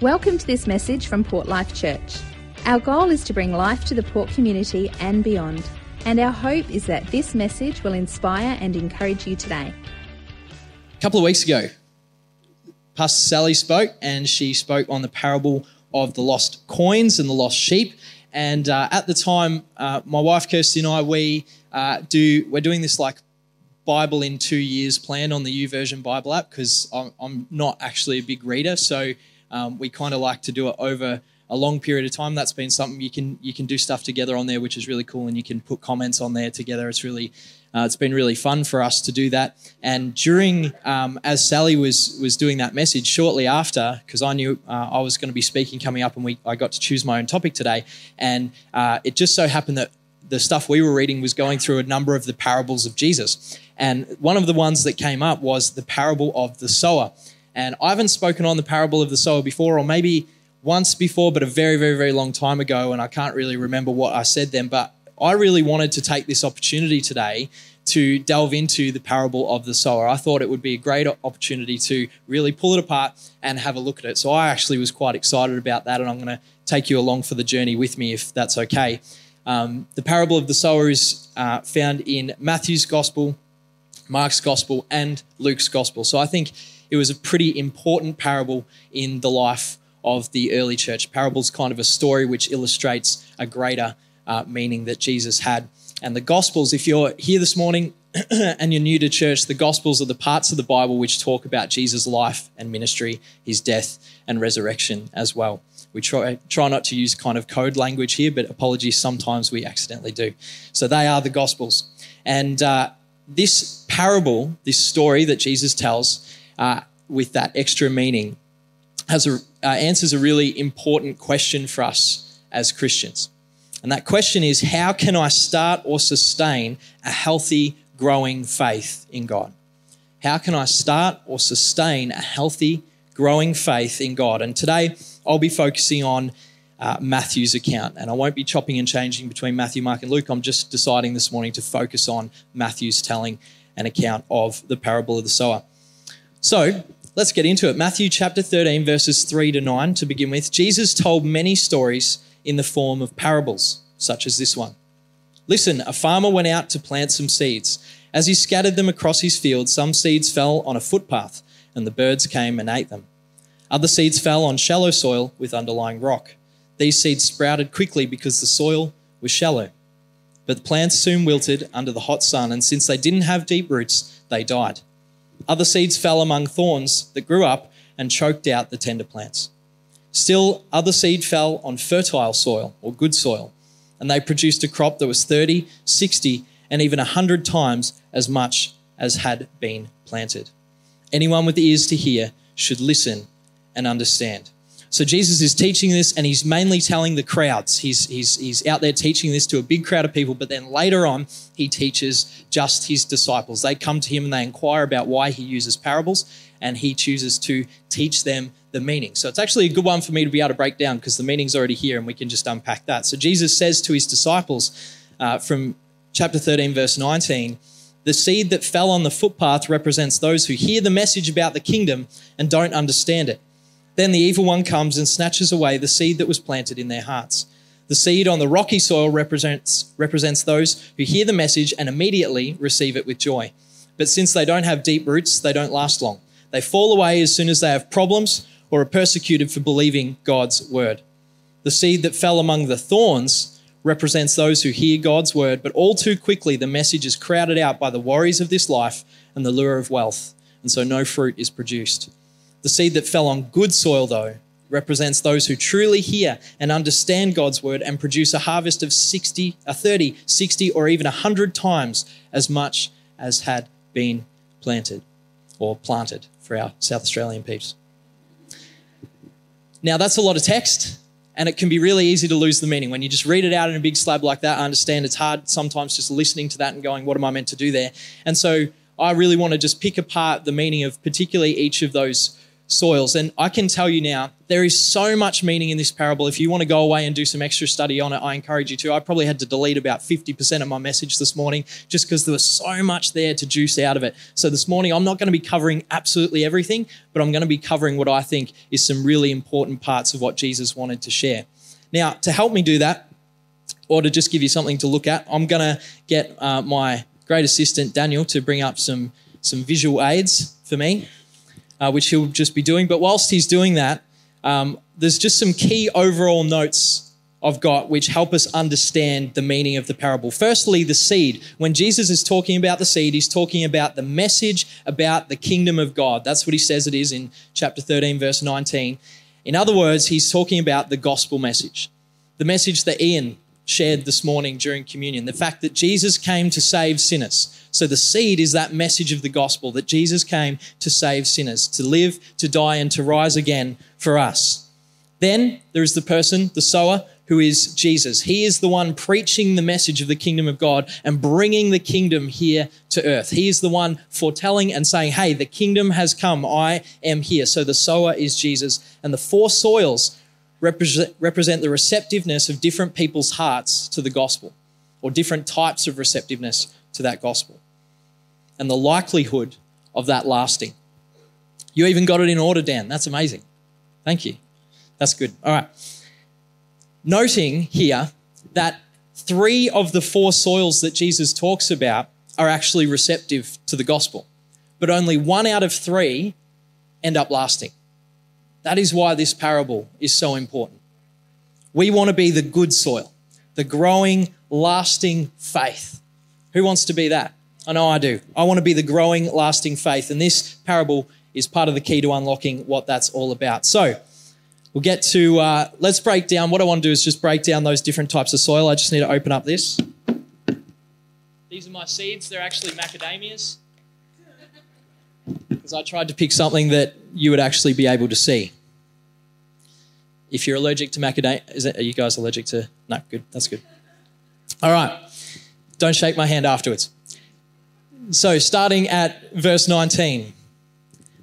Welcome to this message from Port Life Church. Our goal is to bring life to the Port community and beyond, and our hope is that this message will inspire and encourage you today. A couple of weeks ago, Pastor Sally spoke, and she spoke on the parable of the lost coins and the lost sheep. And uh, at the time, uh, my wife Kirsty and I, we uh, do we're doing this like Bible in two years plan on the YouVersion Bible app because I'm, I'm not actually a big reader, so um, we kind of like to do it over a long period of time. That's been something you can you can do stuff together on there, which is really cool, and you can put comments on there together. It's really uh, it's been really fun for us to do that. And during um, as Sally was was doing that message, shortly after, because I knew uh, I was going to be speaking coming up, and we I got to choose my own topic today, and uh, it just so happened that the stuff we were reading was going through a number of the parables of Jesus. And one of the ones that came up was the parable of the sower. And I haven't spoken on the parable of the sower before, or maybe once before, but a very, very, very long time ago. And I can't really remember what I said then. But I really wanted to take this opportunity today to delve into the parable of the sower. I thought it would be a great opportunity to really pull it apart and have a look at it. So I actually was quite excited about that. And I'm going to take you along for the journey with me if that's okay. Um, the parable of the sower is uh, found in Matthew's gospel, Mark's gospel, and Luke's gospel. So I think it was a pretty important parable in the life of the early church. Parable's kind of a story which illustrates a greater uh, meaning that Jesus had. And the gospels, if you're here this morning and you're new to church, the gospels are the parts of the Bible which talk about Jesus' life and ministry, his death and resurrection as well. We try, try not to use kind of code language here, but apologies, sometimes we accidentally do. So they are the Gospels. And uh, this parable, this story that Jesus tells uh, with that extra meaning, has a, uh, answers a really important question for us as Christians. And that question is how can I start or sustain a healthy, growing faith in God? How can I start or sustain a healthy, growing faith in God? And today, I'll be focusing on uh, Matthew's account. And I won't be chopping and changing between Matthew, Mark, and Luke. I'm just deciding this morning to focus on Matthew's telling an account of the parable of the sower. So let's get into it. Matthew chapter 13, verses 3 to 9 to begin with. Jesus told many stories in the form of parables, such as this one. Listen, a farmer went out to plant some seeds. As he scattered them across his field, some seeds fell on a footpath, and the birds came and ate them. Other seeds fell on shallow soil with underlying rock. These seeds sprouted quickly because the soil was shallow. But the plants soon wilted under the hot sun, and since they didn't have deep roots, they died. Other seeds fell among thorns that grew up and choked out the tender plants. Still, other seed fell on fertile soil or good soil, and they produced a crop that was 30, 60, and even 100 times as much as had been planted. Anyone with ears to hear should listen and understand. So Jesus is teaching this, and he's mainly telling the crowds. He's, he's, he's out there teaching this to a big crowd of people, but then later on, he teaches just his disciples. They come to him and they inquire about why he uses parables, and he chooses to teach them the meaning. So it's actually a good one for me to be able to break down because the meaning's already here, and we can just unpack that. So Jesus says to his disciples uh, from chapter 13, verse 19, the seed that fell on the footpath represents those who hear the message about the kingdom and don't understand it. Then the evil one comes and snatches away the seed that was planted in their hearts. The seed on the rocky soil represents, represents those who hear the message and immediately receive it with joy. But since they don't have deep roots, they don't last long. They fall away as soon as they have problems or are persecuted for believing God's word. The seed that fell among the thorns represents those who hear God's word, but all too quickly the message is crowded out by the worries of this life and the lure of wealth, and so no fruit is produced. The seed that fell on good soil, though, represents those who truly hear and understand God's word and produce a harvest of 60, a 30, 60, or even 100 times as much as had been planted or planted for our South Australian peeps. Now, that's a lot of text, and it can be really easy to lose the meaning. When you just read it out in a big slab like that, I understand it's hard sometimes just listening to that and going, What am I meant to do there? And so I really want to just pick apart the meaning of particularly each of those soils. And I can tell you now, there is so much meaning in this parable. If you want to go away and do some extra study on it, I encourage you to. I probably had to delete about 50% of my message this morning just because there was so much there to juice out of it. So this morning, I'm not going to be covering absolutely everything, but I'm going to be covering what I think is some really important parts of what Jesus wanted to share. Now, to help me do that, or to just give you something to look at, I'm going to get uh, my great assistant, Daniel, to bring up some, some visual aids for me uh, which he'll just be doing. But whilst he's doing that, um, there's just some key overall notes I've got which help us understand the meaning of the parable. Firstly, the seed. When Jesus is talking about the seed, he's talking about the message about the kingdom of God. That's what he says it is in chapter 13, verse 19. In other words, he's talking about the gospel message, the message that Ian shared this morning during communion, the fact that Jesus came to save sinners. So the seed is that message of the gospel that Jesus came to save sinners, to live, to die, and to rise again for us. Then there is the person, the sower, who is Jesus. He is the one preaching the message of the kingdom of God and bringing the kingdom here to earth. He is the one foretelling and saying, Hey, the kingdom has come. I am here. So the sower is Jesus. And the four soils represent, represent the receptiveness of different people's hearts to the gospel or different types of receptiveness to that gospel and the likelihood of that lasting. You even got it in order, Dan. That's amazing. Thank you. That's good. All right. Noting here that three of the four soils that Jesus talks about are actually receptive to the gospel, but only one out of three end up lasting. That is why this parable is so important. We want to be the good soil, the growing, lasting faith. Who wants to be that? I know I do. I want to be the growing, lasting faith. And this parable is part of the key to unlocking what that's all about. So we'll get to, uh, let's break down. What I want to do is just break down those different types of soil. I just need to open up this. These are my seeds. They're actually macadamias. Because I tried to pick something that you would actually be able to see. If you're allergic to macadamia, are you guys allergic to? No, good. That's good. All right. Don't shake my hand afterwards. So, starting at verse 19.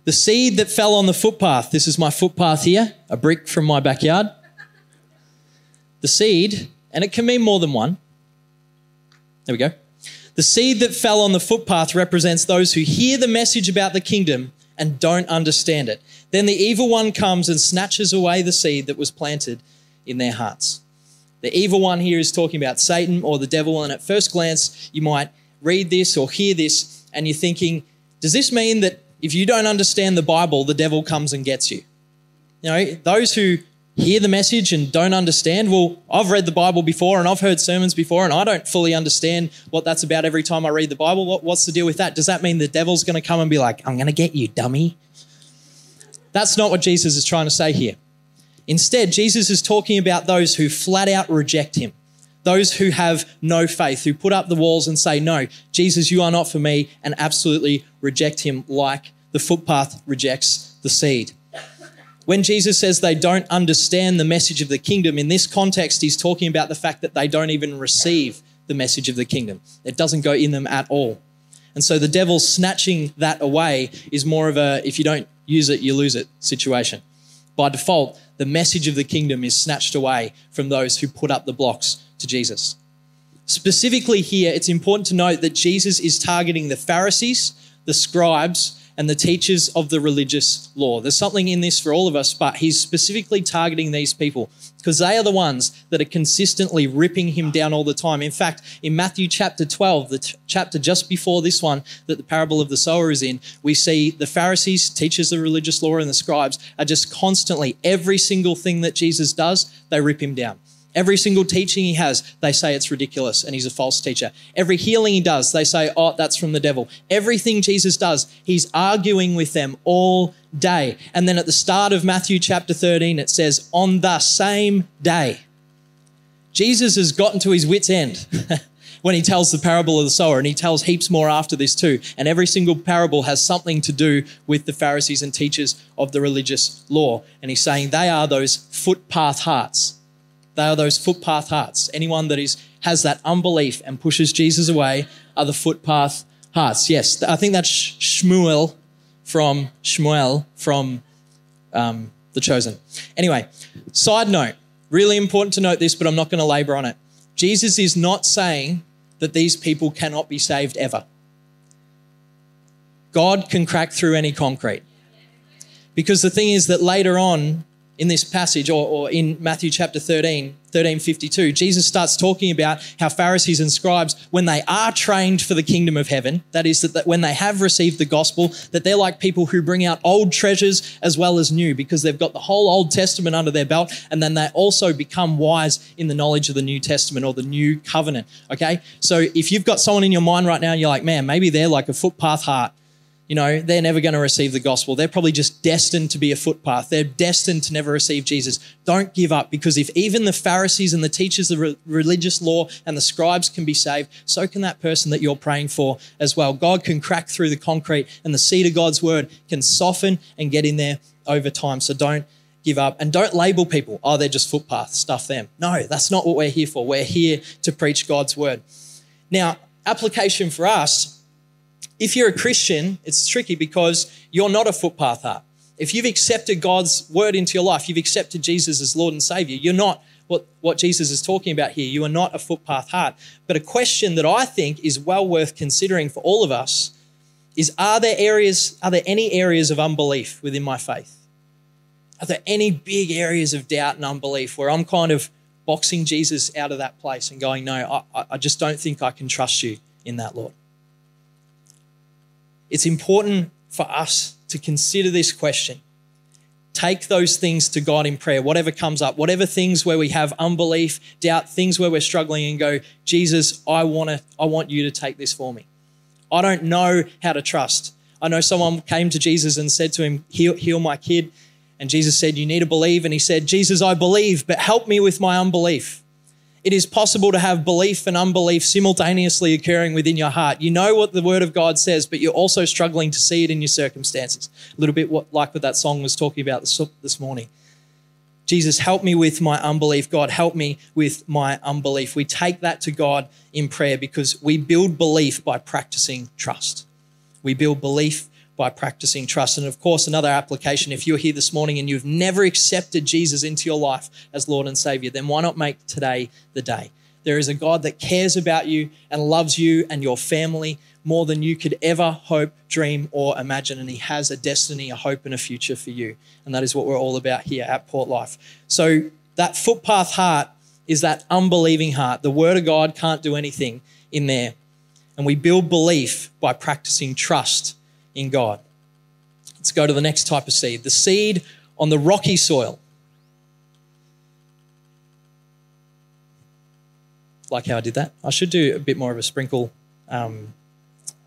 The seed that fell on the footpath. This is my footpath here, a brick from my backyard. The seed, and it can mean more than one. There we go. The seed that fell on the footpath represents those who hear the message about the kingdom and don't understand it. Then the evil one comes and snatches away the seed that was planted in their hearts. The evil one here is talking about Satan or the devil, and at first glance, you might read this or hear this and you're thinking, does this mean that if you don't understand the Bible, the devil comes and gets you? You know, those who hear the message and don't understand, well, I've read the Bible before and I've heard sermons before and I don't fully understand what that's about every time I read the Bible. What, what's the deal with that? Does that mean the devil's going to come and be like, I'm going to get you, dummy? That's not what Jesus is trying to say here. Instead, Jesus is talking about those who flat out reject him those who have no faith, who put up the walls and say, No, Jesus, you are not for me, and absolutely reject him like the footpath rejects the seed. When Jesus says they don't understand the message of the kingdom, in this context, he's talking about the fact that they don't even receive the message of the kingdom. It doesn't go in them at all. And so the devil snatching that away is more of a if you don't use it, you lose it situation. By default, the message of the kingdom is snatched away from those who put up the blocks to Jesus. Specifically, here, it's important to note that Jesus is targeting the Pharisees, the scribes, and the teachers of the religious law. There's something in this for all of us, but he's specifically targeting these people because they are the ones that are consistently ripping him down all the time. In fact, in Matthew chapter 12, the t- chapter just before this one that the parable of the sower is in, we see the Pharisees, teachers of religious law, and the scribes are just constantly, every single thing that Jesus does, they rip him down. Every single teaching he has, they say it's ridiculous and he's a false teacher. Every healing he does, they say, oh, that's from the devil. Everything Jesus does, he's arguing with them all day. And then at the start of Matthew chapter 13, it says, on the same day. Jesus has gotten to his wits' end when he tells the parable of the sower, and he tells heaps more after this too. And every single parable has something to do with the Pharisees and teachers of the religious law. And he's saying they are those footpath hearts they are those footpath hearts. Anyone that is has that unbelief and pushes Jesus away are the footpath hearts. Yes, I think that's Shmuel from Shmuel from um, the chosen. Anyway, side note, really important to note this, but I'm not going to labor on it. Jesus is not saying that these people cannot be saved ever. God can crack through any concrete. Because the thing is that later on, in this passage or, or in Matthew chapter 13, 1352, Jesus starts talking about how Pharisees and scribes, when they are trained for the kingdom of heaven, that is, that, that when they have received the gospel, that they're like people who bring out old treasures as well as new because they've got the whole Old Testament under their belt and then they also become wise in the knowledge of the New Testament or the new covenant. Okay? So if you've got someone in your mind right now and you're like, man, maybe they're like a footpath heart you know, they're never going to receive the gospel. They're probably just destined to be a footpath. They're destined to never receive Jesus. Don't give up because if even the Pharisees and the teachers of re- religious law and the scribes can be saved, so can that person that you're praying for as well. God can crack through the concrete and the seed of God's word can soften and get in there over time. So don't give up and don't label people, oh, they're just footpaths, stuff them. No, that's not what we're here for. We're here to preach God's word. Now, application for us if you're a Christian, it's tricky because you're not a footpath heart. If you've accepted God's word into your life, you've accepted Jesus as Lord and Savior, you're not what, what Jesus is talking about here. You are not a footpath heart. But a question that I think is well worth considering for all of us is are there areas, are there any areas of unbelief within my faith? Are there any big areas of doubt and unbelief where I'm kind of boxing Jesus out of that place and going, no, I, I just don't think I can trust you in that, Lord? It's important for us to consider this question. Take those things to God in prayer, whatever comes up, whatever things where we have unbelief, doubt, things where we're struggling, and go, Jesus, I want to, I want you to take this for me. I don't know how to trust. I know someone came to Jesus and said to him, heal, heal my kid. And Jesus said, You need to believe. And he said, Jesus, I believe, but help me with my unbelief. It is possible to have belief and unbelief simultaneously occurring within your heart. You know what the Word of God says, but you're also struggling to see it in your circumstances. A little bit what, like what that song was talking about this, this morning. Jesus, help me with my unbelief. God, help me with my unbelief. We take that to God in prayer because we build belief by practicing trust. We build belief by practicing trust. And of course, another application if you're here this morning and you've never accepted Jesus into your life as Lord and Savior, then why not make today the day? There is a God that cares about you and loves you and your family more than you could ever hope, dream, or imagine. And He has a destiny, a hope, and a future for you. And that is what we're all about here at Port Life. So, that footpath heart is that unbelieving heart. The Word of God can't do anything in there. And we build belief by practicing trust in God. Let's go to the next type of seed the seed on the rocky soil. Like how I did that. I should do a bit more of a sprinkle. Um,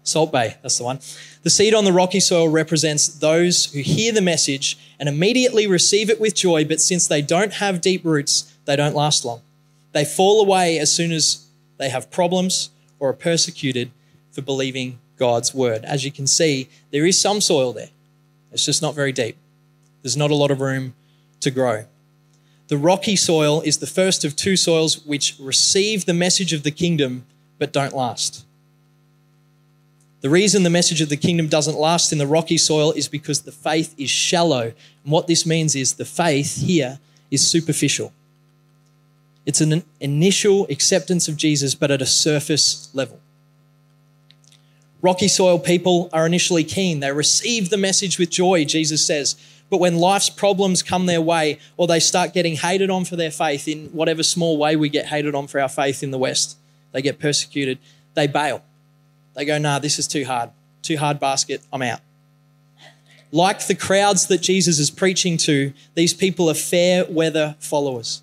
Salt Bae, that's the one. The seed on the rocky soil represents those who hear the message and immediately receive it with joy, but since they don't have deep roots, they don't last long. They fall away as soon as they have problems or are persecuted for believing God's word. As you can see, there is some soil there. It's just not very deep. There's not a lot of room to grow. The rocky soil is the first of two soils which receive the message of the kingdom but don't last. The reason the message of the kingdom doesn't last in the rocky soil is because the faith is shallow. And what this means is the faith here is superficial. It's an initial acceptance of Jesus, but at a surface level. Rocky soil people are initially keen. They receive the message with joy, Jesus says. But when life's problems come their way, or they start getting hated on for their faith in whatever small way we get hated on for our faith in the West, they get persecuted, they bail. They go, nah, this is too hard. Too hard basket, I'm out. Like the crowds that Jesus is preaching to, these people are fair weather followers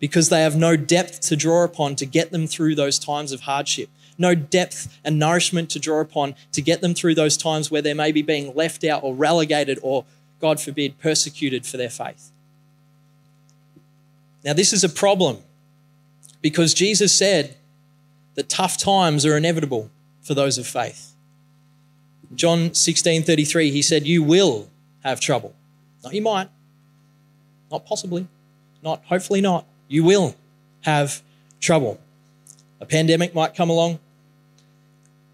because they have no depth to draw upon to get them through those times of hardship no depth and nourishment to draw upon to get them through those times where they may be being left out or relegated or, God forbid, persecuted for their faith. Now, this is a problem because Jesus said that tough times are inevitable for those of faith. John 16 33, he said, You will have trouble. Not you might, not possibly, not hopefully not. You will have trouble. A pandemic might come along.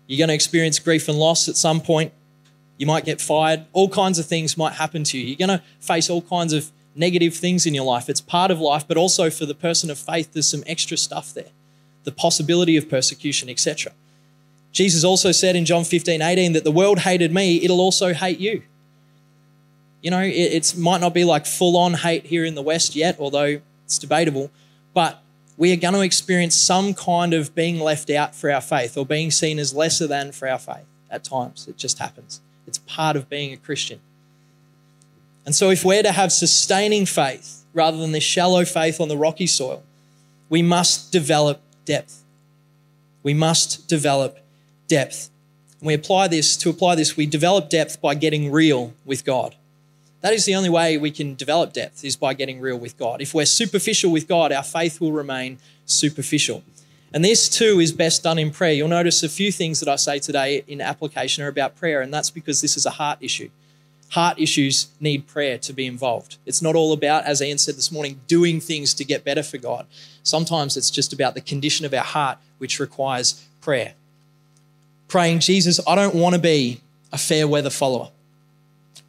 You're going to experience grief and loss at some point. You might get fired. All kinds of things might happen to you. You're going to face all kinds of negative things in your life. It's part of life, but also for the person of faith, there's some extra stuff there the possibility of persecution, etc. Jesus also said in John 15, 18 that the world hated me, it'll also hate you. You know, it might not be like full on hate here in the West yet, although it's debatable, but we are going to experience some kind of being left out for our faith or being seen as lesser than for our faith at times. It just happens. It's part of being a Christian. And so, if we're to have sustaining faith rather than this shallow faith on the rocky soil, we must develop depth. We must develop depth. And we apply this, to apply this, we develop depth by getting real with God. That is the only way we can develop depth, is by getting real with God. If we're superficial with God, our faith will remain superficial. And this too is best done in prayer. You'll notice a few things that I say today in application are about prayer, and that's because this is a heart issue. Heart issues need prayer to be involved. It's not all about, as Ian said this morning, doing things to get better for God. Sometimes it's just about the condition of our heart, which requires prayer. Praying, Jesus, I don't want to be a fair weather follower.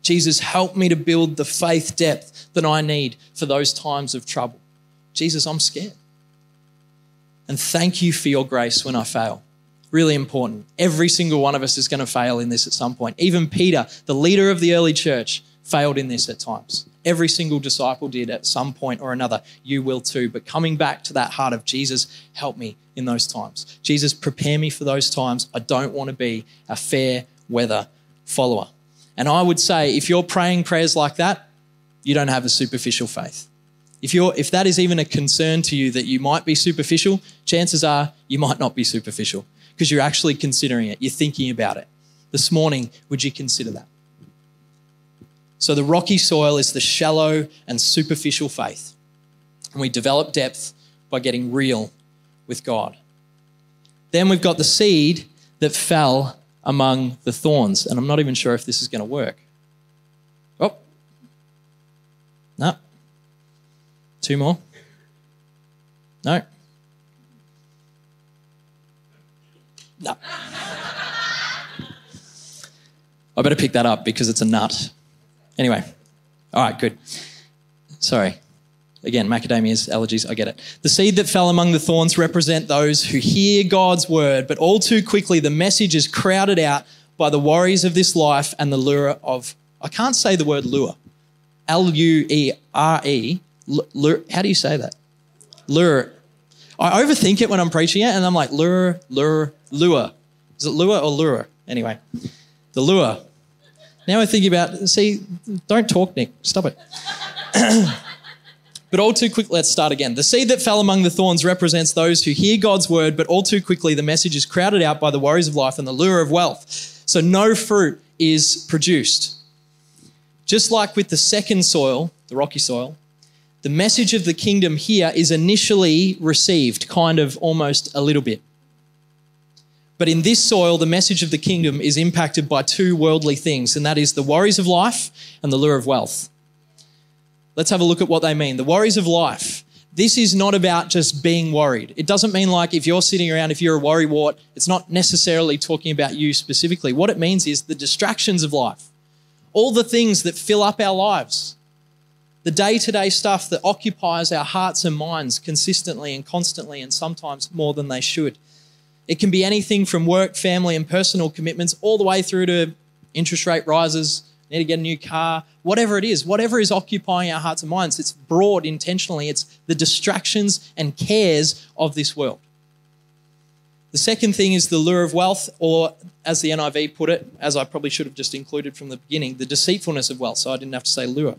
Jesus, help me to build the faith depth that I need for those times of trouble. Jesus, I'm scared. And thank you for your grace when I fail. Really important. Every single one of us is going to fail in this at some point. Even Peter, the leader of the early church, failed in this at times. Every single disciple did at some point or another. You will too. But coming back to that heart of Jesus, help me in those times. Jesus, prepare me for those times. I don't want to be a fair weather follower. And I would say if you're praying prayers like that, you don't have a superficial faith. If, you're, if that is even a concern to you that you might be superficial, chances are you might not be superficial because you're actually considering it. You're thinking about it. This morning, would you consider that? So, the rocky soil is the shallow and superficial faith. And we develop depth by getting real with God. Then we've got the seed that fell among the thorns. And I'm not even sure if this is going to work. Oh, no. Two more. No. No. I better pick that up because it's a nut. Anyway, all right, good. Sorry. Again, macadamias, allergies, I get it. The seed that fell among the thorns represent those who hear God's word, but all too quickly the message is crowded out by the worries of this life and the lure of, I can't say the word lure. L U E R E. How do you say that? Lure. I overthink it when I'm preaching it, and I'm like, lure, lure, lure. Is it lure or lure? Anyway, the lure. Now I think about, see, don't talk, Nick. Stop it. But all too quickly, let's start again. The seed that fell among the thorns represents those who hear God's word, but all too quickly the message is crowded out by the worries of life and the lure of wealth. So no fruit is produced. Just like with the second soil, the rocky soil, the message of the kingdom here is initially received, kind of almost a little bit. But in this soil, the message of the kingdom is impacted by two worldly things, and that is the worries of life and the lure of wealth. Let's have a look at what they mean. The worries of life. This is not about just being worried. It doesn't mean like if you're sitting around, if you're a worrywart, it's not necessarily talking about you specifically. What it means is the distractions of life, all the things that fill up our lives, the day to day stuff that occupies our hearts and minds consistently and constantly, and sometimes more than they should. It can be anything from work, family, and personal commitments, all the way through to interest rate rises, need to get a new car, whatever it is, whatever is occupying our hearts and minds, it's broad intentionally. It's the distractions and cares of this world. The second thing is the lure of wealth, or as the NIV put it, as I probably should have just included from the beginning, the deceitfulness of wealth. So I didn't have to say lure.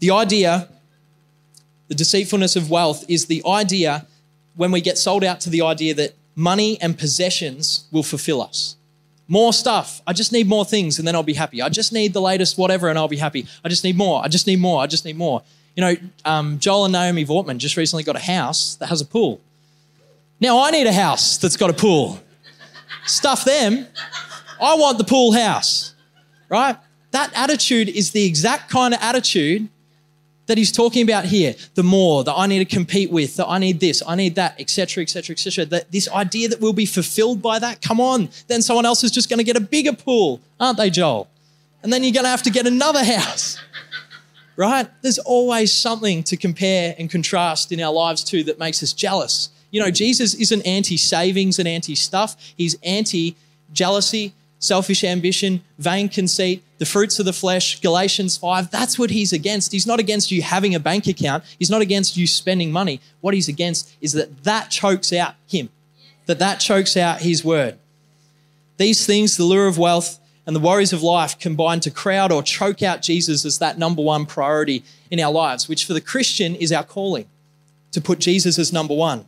The idea, the deceitfulness of wealth, is the idea when we get sold out to the idea that money and possessions will fulfill us. More stuff. I just need more things and then I'll be happy. I just need the latest whatever and I'll be happy. I just need more. I just need more. I just need more. You know, um, Joel and Naomi Vortman just recently got a house that has a pool. Now I need a house that's got a pool. Stuff them. I want the pool house, right? That attitude is the exact kind of attitude that he's talking about here the more that i need to compete with that i need this i need that etc etc etc that this idea that we'll be fulfilled by that come on then someone else is just going to get a bigger pool aren't they joel And then you're going to have to get another house. Right? There's always something to compare and contrast in our lives too that makes us jealous. You know, Jesus isn't anti savings and anti stuff, he's anti jealousy, selfish ambition, vain conceit, the fruits of the flesh, Galatians 5. That's what he's against. He's not against you having a bank account, he's not against you spending money. What he's against is that that chokes out him, that that chokes out his word. These things, the lure of wealth and the worries of life, combine to crowd or choke out Jesus as that number one priority in our lives, which for the Christian is our calling to put Jesus as number one.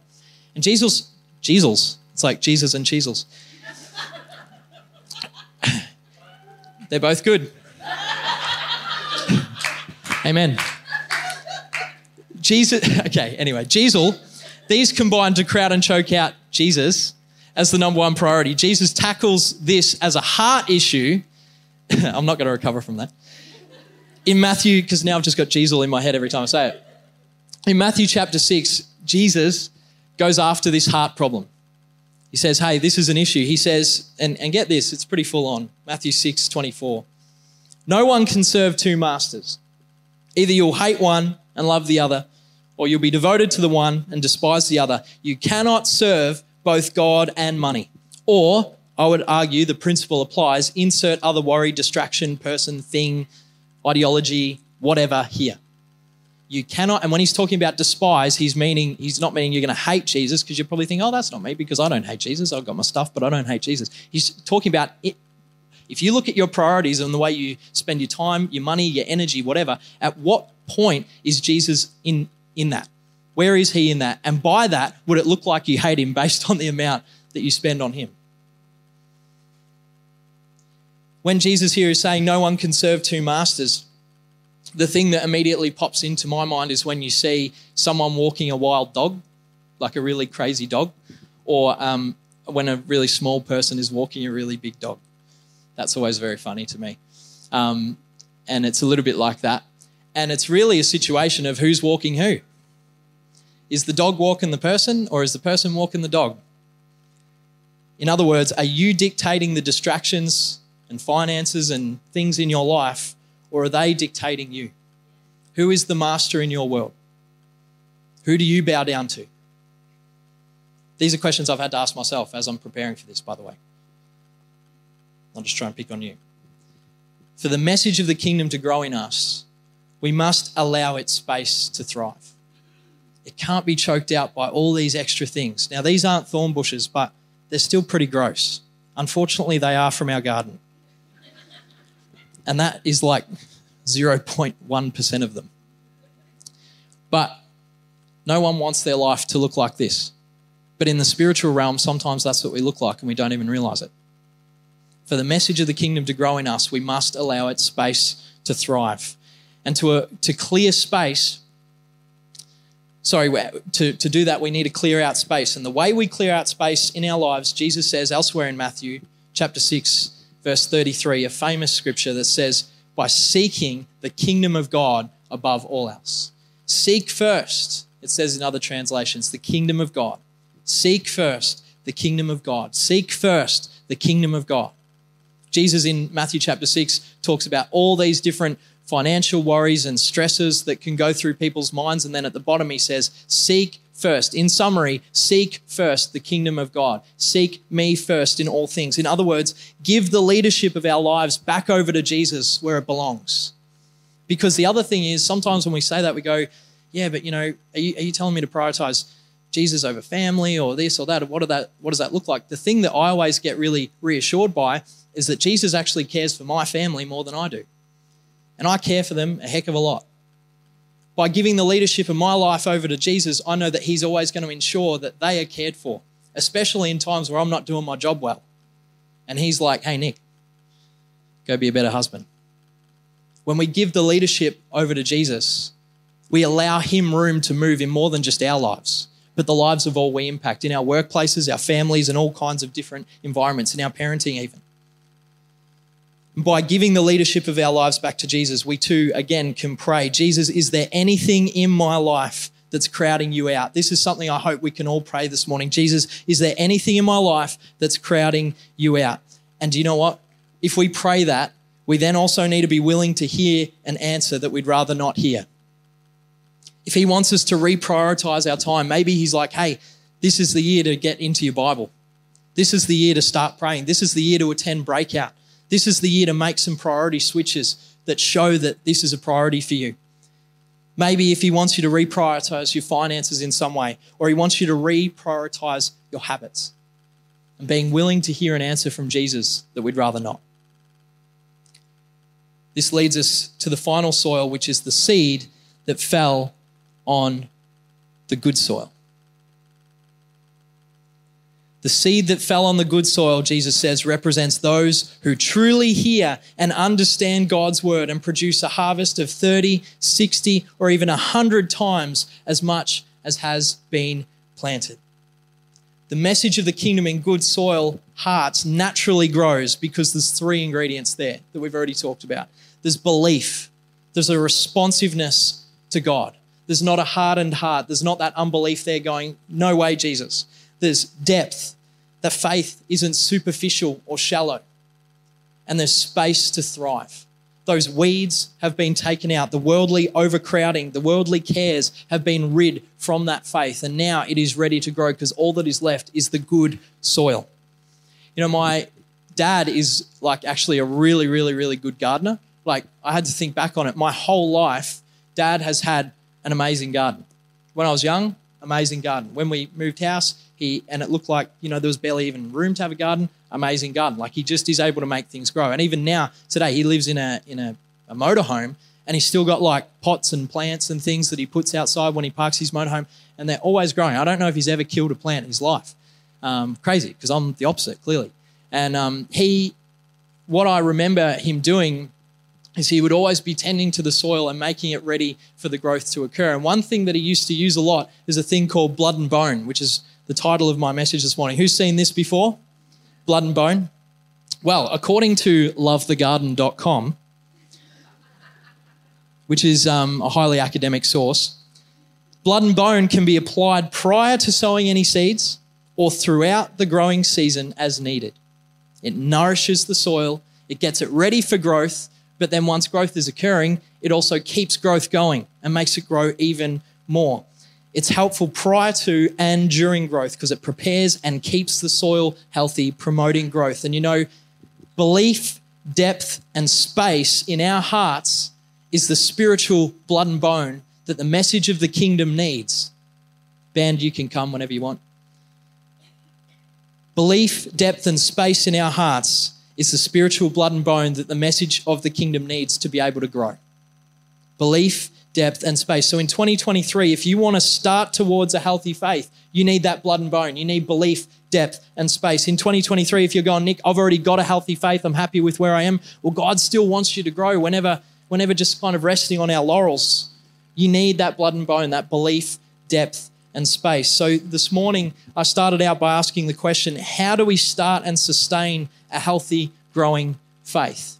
And Jesus, Jesus, it's like Jesus and Cheezels. They're both good. Amen. Jesus, okay, anyway, Jesus, these combine to crowd and choke out Jesus as the number one priority. Jesus tackles this as a heart issue. I'm not going to recover from that. In Matthew, because now I've just got Jesus in my head every time I say it. In Matthew chapter 6, Jesus goes after this heart problem. He says, Hey, this is an issue. He says, and, and get this, it's pretty full on. Matthew 6 24. No one can serve two masters. Either you'll hate one and love the other, or you'll be devoted to the one and despise the other. You cannot serve both God and money. Or, I would argue the principle applies insert other worry, distraction, person, thing, ideology, whatever here. You cannot, and when he's talking about despise, he's meaning he's not meaning you're going to hate Jesus because you probably think, oh, that's not me because I don't hate Jesus. I've got my stuff, but I don't hate Jesus. He's talking about it. If you look at your priorities and the way you spend your time, your money, your energy, whatever, at what point is Jesus in in that? Where is he in that? And by that, would it look like you hate him based on the amount that you spend on him? When Jesus here is saying no one can serve two masters, the thing that immediately pops into my mind is when you see someone walking a wild dog, like a really crazy dog, or um, when a really small person is walking a really big dog. That's always very funny to me. Um, and it's a little bit like that. And it's really a situation of who's walking who. Is the dog walking the person, or is the person walking the dog? In other words, are you dictating the distractions and finances and things in your life or are they dictating you? Who is the master in your world? Who do you bow down to? These are questions I've had to ask myself as I'm preparing for this, by the way. I'll just try and pick on you. For the message of the kingdom to grow in us, we must allow its space to thrive. It can't be choked out by all these extra things. Now, these aren't thorn bushes, but they're still pretty gross. Unfortunately, they are from our garden and that is like 0.1% of them. But no one wants their life to look like this. But in the spiritual realm, sometimes that's what we look like and we don't even realize it. For the message of the kingdom to grow in us, we must allow its space to thrive. And to, a, to clear space, sorry, to, to do that, we need to clear out space. And the way we clear out space in our lives, Jesus says elsewhere in Matthew chapter 6, verse 33, a famous scripture that says, by seeking the kingdom of God above all else. Seek first, it says in other translations, the kingdom of God. Seek first the kingdom of God. Seek first the kingdom of God. Jesus in Matthew chapter 6 talks about all these different financial worries and stresses that can go through people's minds. And then at the bottom, he says, Seek first. In summary, seek first the kingdom of God. Seek me first in all things. In other words, give the leadership of our lives back over to Jesus where it belongs. Because the other thing is, sometimes when we say that, we go, yeah, but you know, are you, are you telling me to prioritize Jesus over family or this or that? What, that? what does that look like? The thing that I always get really reassured by is that Jesus actually cares for my family more than I do. And I care for them a heck of a lot by giving the leadership of my life over to Jesus, I know that He's always going to ensure that they are cared for, especially in times where I'm not doing my job well. And He's like, hey, Nick, go be a better husband. When we give the leadership over to Jesus, we allow Him room to move in more than just our lives, but the lives of all we impact in our workplaces, our families, and all kinds of different environments, in our parenting, even by giving the leadership of our lives back to Jesus, we too, again, can pray Jesus, is there anything in my life that's crowding you out? This is something I hope we can all pray this morning. Jesus, is there anything in my life that's crowding you out? And do you know what? If we pray that, we then also need to be willing to hear an answer that we'd rather not hear. If He wants us to reprioritize our time, maybe He's like, hey, this is the year to get into your Bible. This is the year to start praying. This is the year to attend breakout. This is the year to make some priority switches that show that this is a priority for you. Maybe if he wants you to reprioritize your finances in some way, or he wants you to reprioritize your habits, and being willing to hear an answer from Jesus that we'd rather not. This leads us to the final soil, which is the seed that fell on the good soil. The seed that fell on the good soil, Jesus says, represents those who truly hear and understand God's word and produce a harvest of 30, 60, or even 100 times as much as has been planted. The message of the kingdom in good soil hearts naturally grows because there's three ingredients there that we've already talked about. There's belief, there's a responsiveness to God. There's not a hardened heart. There's not that unbelief there going, no way, Jesus there's depth. The faith isn't superficial or shallow. And there's space to thrive. Those weeds have been taken out. The worldly overcrowding, the worldly cares have been rid from that faith. And now it is ready to grow because all that is left is the good soil. You know, my dad is like actually a really, really, really good gardener. Like, I had to think back on it. My whole life, dad has had an amazing garden. When I was young, amazing garden. When we moved house, he and it looked like you know there was barely even room to have a garden. Amazing garden. Like he just is able to make things grow. And even now, today, he lives in a in a, a motorhome, and he's still got like pots and plants and things that he puts outside when he parks his motorhome, and they're always growing. I don't know if he's ever killed a plant in his life. Um, crazy, because I'm the opposite, clearly. And um, he, what I remember him doing is he would always be tending to the soil and making it ready for the growth to occur. And one thing that he used to use a lot is a thing called blood and bone, which is the title of my message this morning. Who's seen this before? Blood and bone? Well, according to lovethegarden.com, which is um, a highly academic source, blood and bone can be applied prior to sowing any seeds or throughout the growing season as needed. It nourishes the soil, it gets it ready for growth, but then once growth is occurring, it also keeps growth going and makes it grow even more. It's helpful prior to and during growth because it prepares and keeps the soil healthy, promoting growth. And you know, belief, depth, and space in our hearts is the spiritual blood and bone that the message of the kingdom needs. Band, you can come whenever you want. Belief, depth, and space in our hearts is the spiritual blood and bone that the message of the kingdom needs to be able to grow. Belief, depth, and space. So in 2023, if you want to start towards a healthy faith, you need that blood and bone. You need belief, depth, and space. In 2023, if you're going, Nick, I've already got a healthy faith, I'm happy with where I am. Well, God still wants you to grow whenever, whenever just kind of resting on our laurels. You need that blood and bone, that belief, depth, and space. So this morning, I started out by asking the question how do we start and sustain a healthy, growing faith?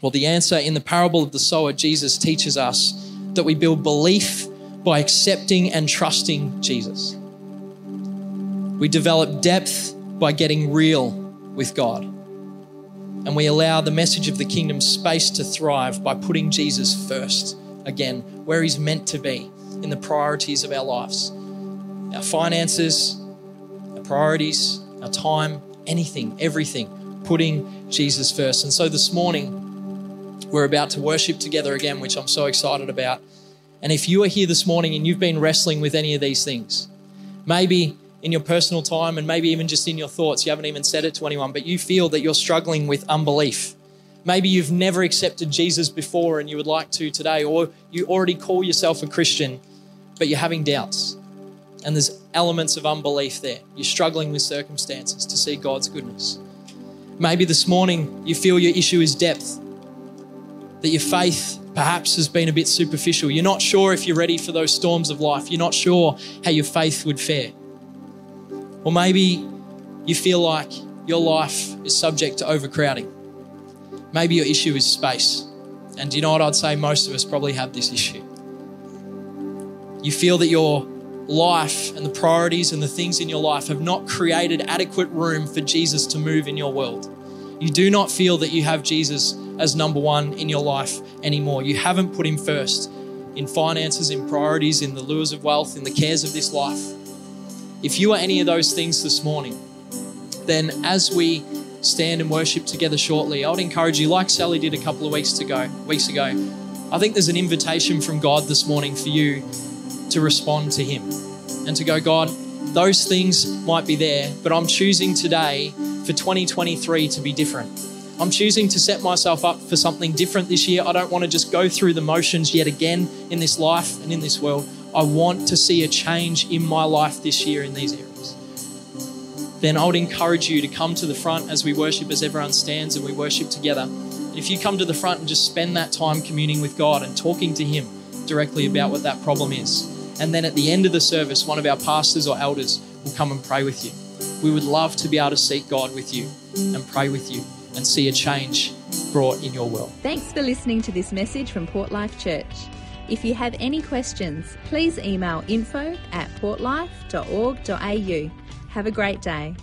Well, the answer in the parable of the sower, Jesus teaches us that we build belief by accepting and trusting Jesus. We develop depth by getting real with God. And we allow the message of the kingdom space to thrive by putting Jesus first, again, where he's meant to be in the priorities of our lives our finances, our priorities, our time, anything, everything, putting Jesus first. And so this morning, we're about to worship together again, which I'm so excited about. And if you are here this morning and you've been wrestling with any of these things, maybe in your personal time and maybe even just in your thoughts, you haven't even said it to anyone, but you feel that you're struggling with unbelief. Maybe you've never accepted Jesus before and you would like to today, or you already call yourself a Christian, but you're having doubts and there's elements of unbelief there. You're struggling with circumstances to see God's goodness. Maybe this morning you feel your issue is depth, that your faith perhaps has been a bit superficial. You're not sure if you're ready for those storms of life. You're not sure how your faith would fare. Or maybe you feel like your life is subject to overcrowding. Maybe your issue is space. And do you know what I'd say? Most of us probably have this issue. You feel that your life and the priorities and the things in your life have not created adequate room for Jesus to move in your world. You do not feel that you have Jesus as number one in your life anymore. You haven't put Him first in finances, in priorities, in the lures of wealth, in the cares of this life. If you are any of those things this morning, then as we stand and worship together shortly, I would encourage you, like Sally did a couple of weeks ago, weeks ago. I think there's an invitation from God this morning for you to respond to Him and to go, God, those things might be there, but I'm choosing today for 2023 to be different. I'm choosing to set myself up for something different this year. I don't want to just go through the motions yet again in this life and in this world. I want to see a change in my life this year in these areas. Then I would encourage you to come to the front as we worship, as everyone stands and we worship together. If you come to the front and just spend that time communing with God and talking to Him directly about what that problem is. And then at the end of the service, one of our pastors or elders will come and pray with you. We would love to be able to seek God with you and pray with you and see a change brought in your world. Thanks for listening to this message from Port Life Church. If you have any questions, please email info at portlife.org.au. Have a great day.